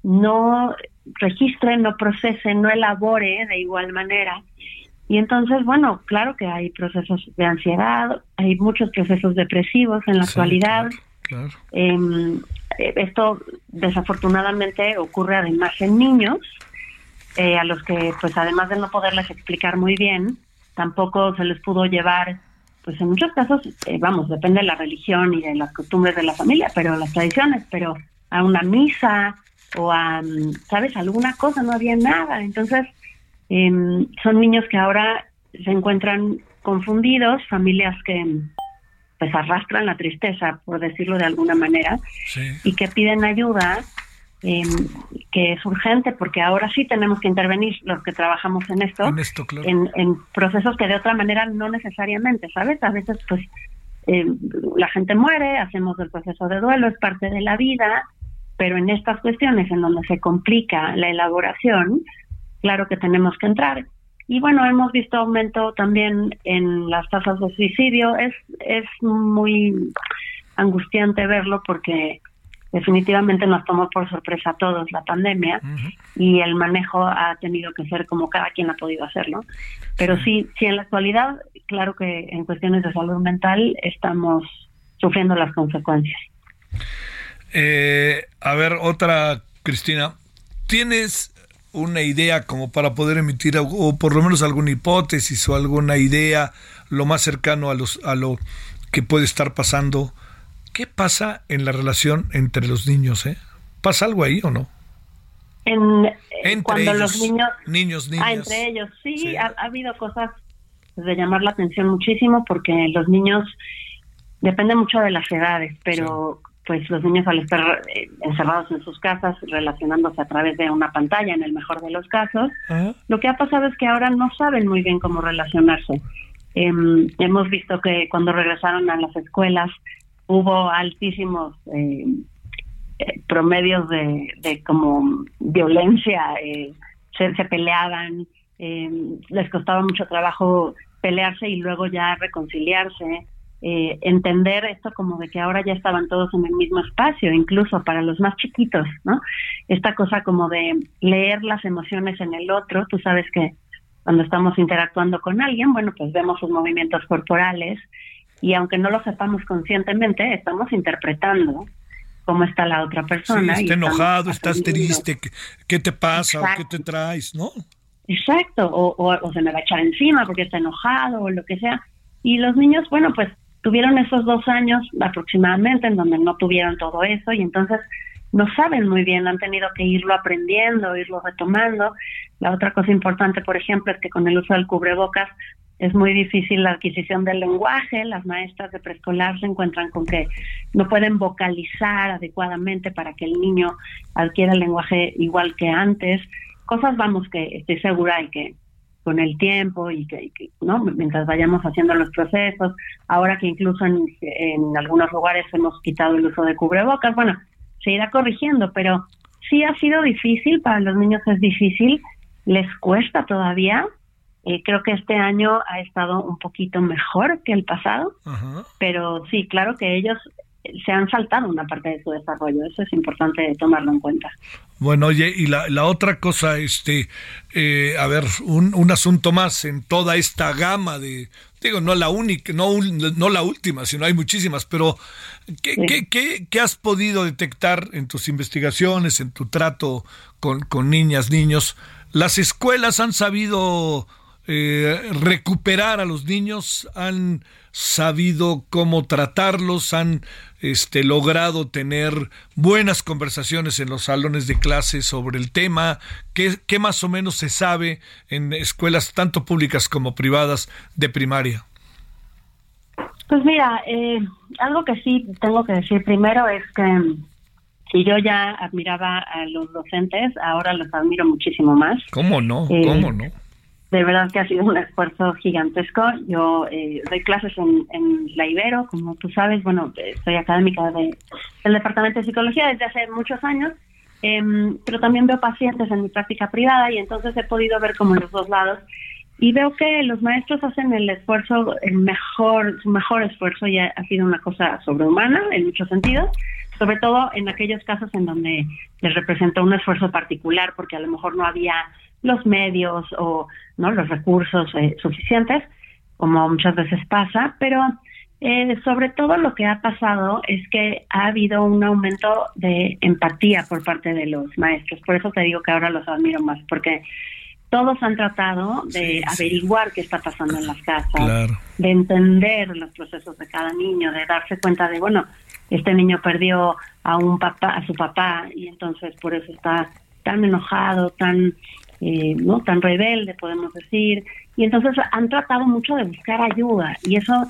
no registre, no procese, no elabore de igual manera. Y entonces, bueno, claro que hay procesos de ansiedad, hay muchos procesos depresivos en la actualidad. Em, esto desafortunadamente ocurre además en niños, eh, a los que pues además de no poderles explicar muy bien, tampoco se les pudo llevar, pues en muchos casos, eh, vamos, depende de la religión y de las costumbres de la familia, pero las tradiciones, pero a una misa o a, ¿sabes?, alguna cosa, no había nada. Entonces, em, son niños que ahora se encuentran confundidos, familias que pues arrastran la tristeza, por decirlo de alguna manera, y que piden ayuda, eh, que es urgente, porque ahora sí tenemos que intervenir los que trabajamos en esto, en, procesos que de otra manera no necesariamente, ¿sabes? A veces pues eh, la gente muere, hacemos el proceso de duelo, es parte de la vida, pero en estas cuestiones en donde se complica la elaboración, claro que tenemos que entrar. Y bueno, hemos visto aumento también en las tasas de suicidio. Es, es muy angustiante verlo porque definitivamente nos tomó por sorpresa a todos la pandemia y el manejo ha tenido que ser como cada quien ha podido hacerlo. Pero sí, sí, en la actualidad, claro que en cuestiones de salud mental estamos sufriendo las consecuencias. Eh, a ver, otra, Cristina. ¿Tienes una idea como para poder emitir o por lo menos alguna hipótesis o alguna idea lo más cercano a los a lo que puede estar pasando. Qué pasa en la relación entre los niños eh pasa algo ahí o no en, eh, entre cuando ellos, los niños niños ah, entre ellos sí, Ha, habido cosas de llamar la atención muchísimo porque los niños depende mucho de las edades pero pues los niños al estar eh, encerrados en sus casas, relacionándose a través de una pantalla en el mejor de los casos, lo que ha pasado es que ahora no saben muy bien cómo relacionarse. Em, hemos visto que cuando regresaron a las escuelas hubo altísimos eh, eh, promedios de, de, como violencia, se, se, peleaban, em, les costaba mucho trabajo pelearse y luego ya reconciliarse. Eh, entender esto como de que ahora ya estaban todos en el mismo espacio, incluso para los más chiquitos, ¿no? Esta cosa como de leer las emociones en el otro, tú sabes que cuando estamos interactuando con alguien, bueno, pues vemos sus movimientos corporales y aunque no lo sepamos conscientemente, estamos interpretando cómo está la otra persona. Sí, está enojado, estás triste, ¿qué, te pasa o qué te traes, no? Exacto, o, o se me va a echar encima porque está enojado o lo que sea. Y los niños, bueno, pues tuvieron esos dos años aproximadamente en donde no tuvieron todo eso y entonces no saben muy bien, han tenido que irlo aprendiendo, irlo retomando. La otra cosa importante, por ejemplo, es que con el uso del cubrebocas es muy difícil la adquisición del lenguaje. Las maestras de preescolar se encuentran con que no pueden vocalizar adecuadamente para que el niño adquiera el lenguaje igual que antes. Cosas, vamos, que estoy segura y que con el tiempo y que, no mientras vayamos haciendo los procesos. Ahora que incluso en, en, algunos lugares hemos quitado el uso de cubrebocas. Bueno se irá corrigiendo pero sí ha sido difícil para los niños es difícil les cuesta todavía. Eh, creo que este año ha estado un poquito mejor que el pasado pero sí claro que ellos se han saltado una parte de su desarrollo. Eso es importante tomarlo en cuenta. Bueno, oye, y la, la otra cosa, este, eh, a ver, un, un, asunto más en toda esta gama de, digo, no la única, no, no la última, sino hay muchísimas, pero ¿qué, sí. qué, qué, has podido detectar en tus investigaciones, en tu trato con, con niñas, niños? ¿Las escuelas han sabido eh, recuperar a los niños, han sabido cómo tratarlos, han este, logrado tener buenas conversaciones en los salones de clase sobre el tema, ¿Qué, qué más o menos se sabe en escuelas tanto públicas como privadas de primaria. Pues mira, eh, algo que sí tengo que decir primero es que si yo ya admiraba a los docentes, ahora los admiro muchísimo más. ¿Cómo no? Eh, ¿Cómo no? De verdad que ha sido un esfuerzo gigantesco. Yo eh, doy clases en, en, la Ibero, como tú sabes, bueno, soy académica de, del Departamento de Psicología desde hace muchos años, eh, pero también veo pacientes en mi práctica privada y entonces he podido ver como los dos lados. Y veo que los maestros hacen el esfuerzo, el mejor, su mejor esfuerzo. Ya ha sido una cosa sobrehumana en muchos sentidos, sobre todo en aquellos casos en donde les representó un esfuerzo particular porque a lo mejor no había los medios o no los recursos eh, suficientes, como muchas veces pasa, pero eh, sobre todo lo que ha pasado es que ha habido un aumento de empatía por parte de los maestros. Por eso te digo que ahora los admiro más, porque todos han tratado de sí, averiguar sí. qué está pasando en las casas, claro. de entender los procesos de cada niño, de darse cuenta de, bueno, este niño perdió a un papá, a su papá, y entonces por eso está tan enojado, tan eh, no tan rebelde podemos decir y entonces han tratado mucho de buscar ayuda y eso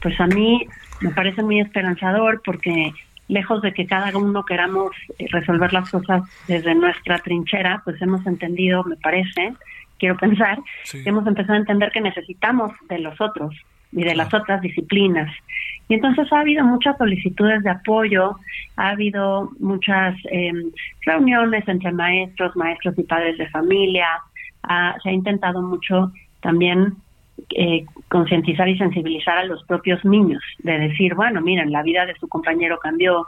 pues a mí me parece muy esperanzador porque lejos de que cada uno queramos resolver las cosas desde nuestra trinchera pues hemos entendido me parece quiero pensar sí. que hemos empezado a entender que necesitamos de los otros y de las otras disciplinas. Y entonces ha habido muchas solicitudes de apoyo, ha habido muchas eh, reuniones entre maestros, maestros y padres de familia, ha, se ha intentado mucho también eh, concientizar y sensibilizar a los propios niños, de decir, bueno, miren, la vida de su compañero cambió,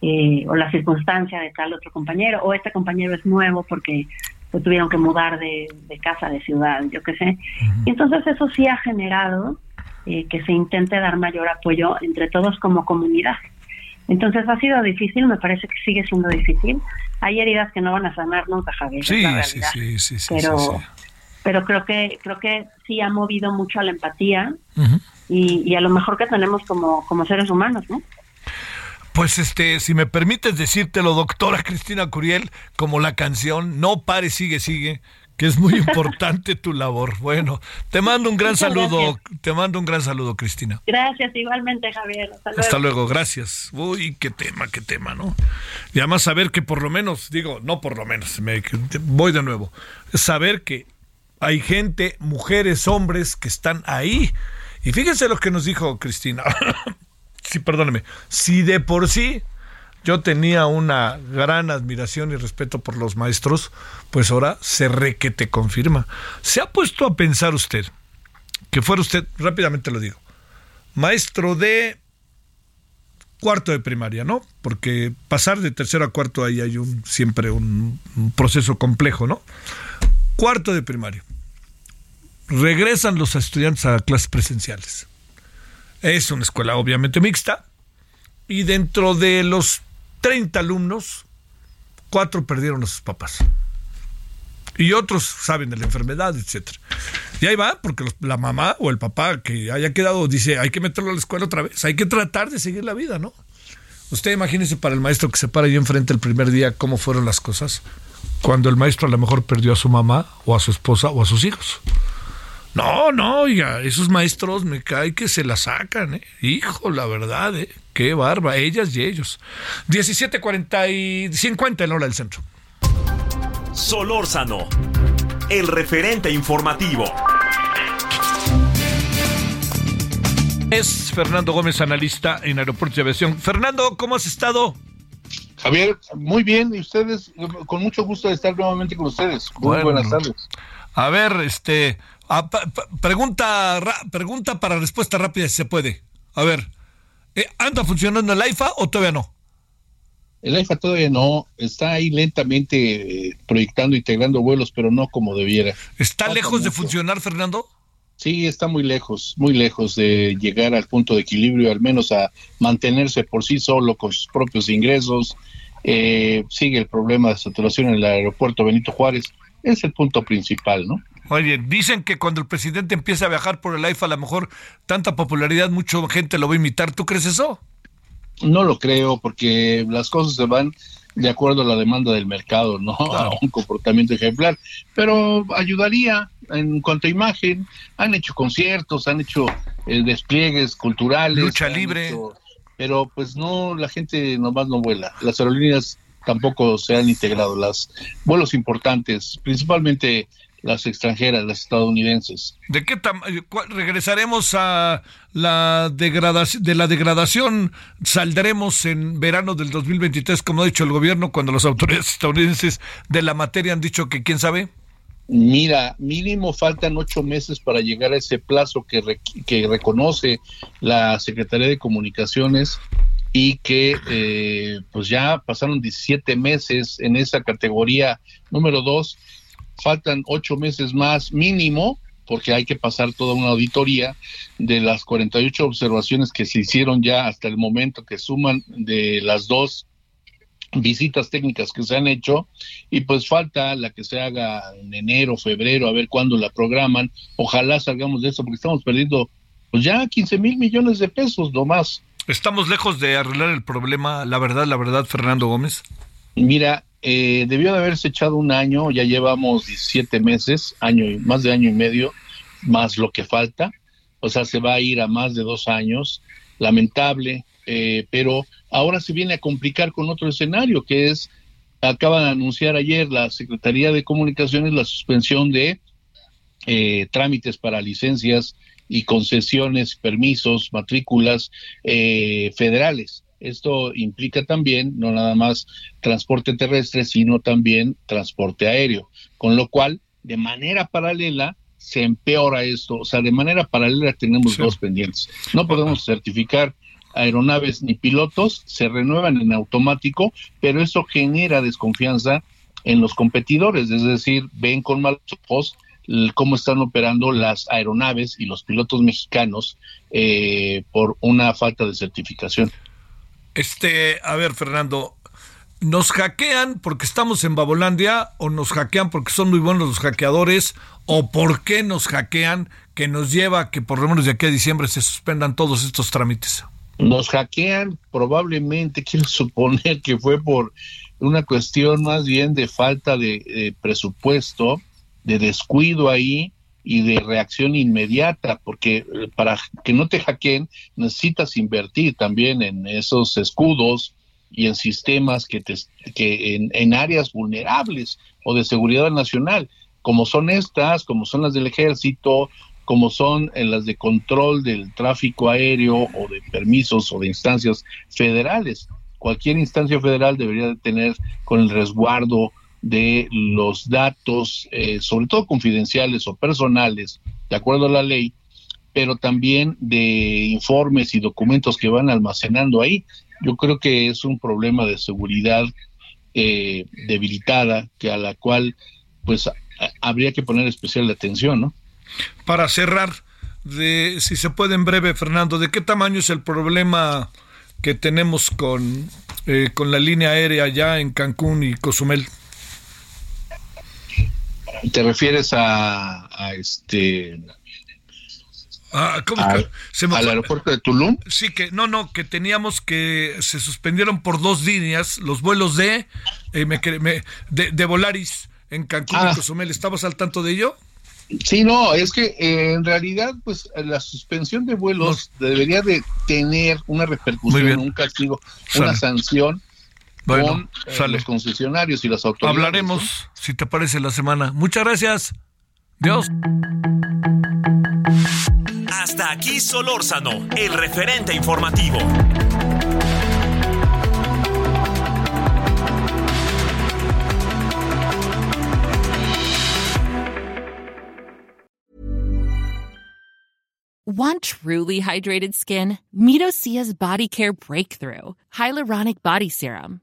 eh, o la circunstancia de tal otro compañero, o este compañero es nuevo porque se tuvieron que mudar de, de casa, de ciudad, yo qué sé. Uh -huh. Y entonces eso sí ha generado eh, que se intente dar mayor apoyo entre todos como comunidad. Entonces ha sido difícil, me parece que sigue siendo difícil. Hay heridas que no van a sanar nunca, Javier. Sí, sí, sí, sí, sí, pero, sí, sí. pero creo que creo que sí ha movido mucho a la empatía uh -huh. y, y, a lo mejor que tenemos como, como seres humanos, ¿no? Pues este, si me permites decírtelo, doctora Cristina Curiel, como la canción No pare, sigue, sigue, que es muy importante tu labor. Bueno, te mando un gran Muchas saludo, te mando un gran saludo, Cristina. Gracias, igualmente, Javier. Hasta luego. Hasta luego, gracias. Uy, qué tema, qué tema, ¿no? Y además saber que por lo menos, digo, no por lo menos, me, voy de nuevo, saber que hay gente, mujeres, hombres que están ahí. Y fíjense lo que nos dijo Cristina. sí, perdóneme. Si de por sí yo tenía una gran admiración y respeto por los maestros, pues ahora se re que te confirma. ¿Se ha puesto a pensar usted, que fuera usted, rápidamente lo digo, maestro de cuarto de primaria, ¿no? Porque pasar de tercero a cuarto ahí hay un siempre un, un proceso complejo, ¿no? Cuarto de primaria. Regresan los estudiantes a clases presenciales. Es una escuela obviamente mixta y dentro de los 30 alumnos, cuatro perdieron a sus papás. Y otros saben de la enfermedad, etcétera. Y ahí va, porque la mamá o el papá que haya quedado dice, hay que meterlo a la escuela otra vez, hay que tratar de seguir la vida, ¿no? Usted imagínese para el maestro que se para ahí enfrente el primer día cómo fueron las cosas, cuando el maestro a lo mejor perdió a su mamá o a su esposa o a sus hijos. No, no, oiga, esos maestros me cae que se la sacan, ¿eh? Hijo, la verdad, ¿eh? Qué barba, ellas y ellos. 17.40 y 50 en hora del centro. Solórzano, el referente informativo. Es Fernando Gómez, analista en Aeropuertos de Aviación. Fernando, ¿cómo has estado? Javier, muy bien, y ustedes, con mucho gusto de estar nuevamente con ustedes. Muy Bueno. buenas tardes. A ver, este, a- pa- pa- pregunta, ra- pregunta para respuesta rápida si se puede. A ver, ¿anda funcionando el AIFA o todavía no? El AIFA todavía no, está ahí lentamente eh, proyectando, integrando vuelos, pero no como debiera. ¿Está Falta lejos de funcionar, Fernando? Sí, está muy lejos, muy lejos de llegar al punto de equilibrio, al menos a mantenerse por sí solo con sus propios ingresos. Eh, sigue el problema de saturación en el aeropuerto Benito Juárez. Es el punto principal, ¿no? Oye, dicen que cuando el presidente empiece a viajar por el AIFA, a lo mejor tanta popularidad, mucha gente lo va a imitar. ¿Tú crees eso? No lo creo, porque las cosas se van de acuerdo a la demanda del mercado, no a un comportamiento ejemplar. Pero ayudaría en cuanto a imagen. Han hecho conciertos, han hecho eh, despliegues culturales. Lucha libre. hecho- pero pues no, la gente nomás no vuela. Las aerolíneas tampoco se han integrado. Las vuelos importantes, principalmente las extranjeras, las estadounidenses. ¿De qué tamaño? ¿Regresaremos a la degradación? ¿De la degradación saldremos en verano del 2023, como ha dicho el gobierno, cuando las autoridades estadounidenses de la materia han dicho que quién sabe? Mira, mínimo faltan ocho meses para llegar a ese plazo que, que reconoce la Secretaría de Comunicaciones y que eh, pues ya pasaron 17 meses en esa categoría número dos. Faltan ocho meses más mínimo porque hay que pasar toda una auditoría de las 48 observaciones que se hicieron ya hasta el momento que suman de las dos visitas técnicas que se han hecho y pues falta la que se haga en enero, febrero, a ver cuándo la programan. Ojalá salgamos de eso porque estamos perdiendo pues ya 15 mil millones de pesos nomás. ¿Estamos lejos de arreglar el problema, la verdad, la verdad, Fernando Gómez? Mira, eh, debió de haberse echado un año, ya llevamos 17 meses, año y más de año y medio, más lo que falta, o sea, se va a ir a más de dos años, lamentable, eh, pero ahora se viene a complicar con otro escenario, que es, acaba de anunciar ayer la Secretaría de Comunicaciones la suspensión de eh, trámites para licencias y concesiones, permisos, matrículas eh, federales. Esto implica también no nada más transporte terrestre, sino también transporte aéreo, con lo cual, de manera paralela, se empeora esto. O sea, de manera paralela tenemos dos pendientes. No podemos certificar aeronaves ni pilotos, se renuevan en automático, pero eso genera desconfianza en los competidores, es decir, ven con malos ojos cómo están operando las aeronaves y los pilotos mexicanos eh, por una falta de certificación. Este, a ver, Fernando, ¿nos hackean porque estamos en Babolandia o nos hackean porque son muy buenos los hackeadores o por qué nos hackean que nos lleva a que por lo menos de aquí a diciembre se suspendan todos estos trámites? Nos hackean, probablemente quiero suponer que fue por una cuestión más bien de falta de eh, presupuesto de descuido ahí y de reacción inmediata, porque eh, para que no te hackeen necesitas invertir también en esos escudos y en sistemas que, te, que en, en áreas vulnerables o de seguridad nacional, como son estas, como son las del ejército, como son en las de control del tráfico aéreo o de permisos o de instancias federales. Cualquier instancia federal debería de tener con el resguardo de los datos, eh, sobre todo confidenciales o personales, de acuerdo a la ley, pero también de informes y documentos que van almacenando ahí. Yo creo que es un problema de seguridad eh, debilitada, que a la cual pues habría que poner especial atención, ¿no? Para cerrar, de, si se puede en breve, Fernando, ¿de qué tamaño es el problema que tenemos con, eh, con la línea aérea allá en Cancún y Cozumel? ¿Te refieres a, a este Ah, ¿cómo a- que? Se me al aeropuerto de Tulum? Sí, que no, no, que teníamos que se suspendieron por dos líneas los vuelos de eh, me cre- me- de, de Volaris en Cancún Ah. y Cozumel. ¿Estabas al tanto de ello? Sí, no, es que eh, en realidad, pues la suspensión de vuelos debería de tener una repercusión, un castigo, una sanción Bueno, con eh, sale. los concesionarios y las autoridades. Hablaremos, si te parece, la semana. Muchas gracias. Dios. Hasta aquí Solórzano, el referente informativo. Want truly hydrated skin? Medocia's Body Care Breakthrough Hyaluronic Body Serum.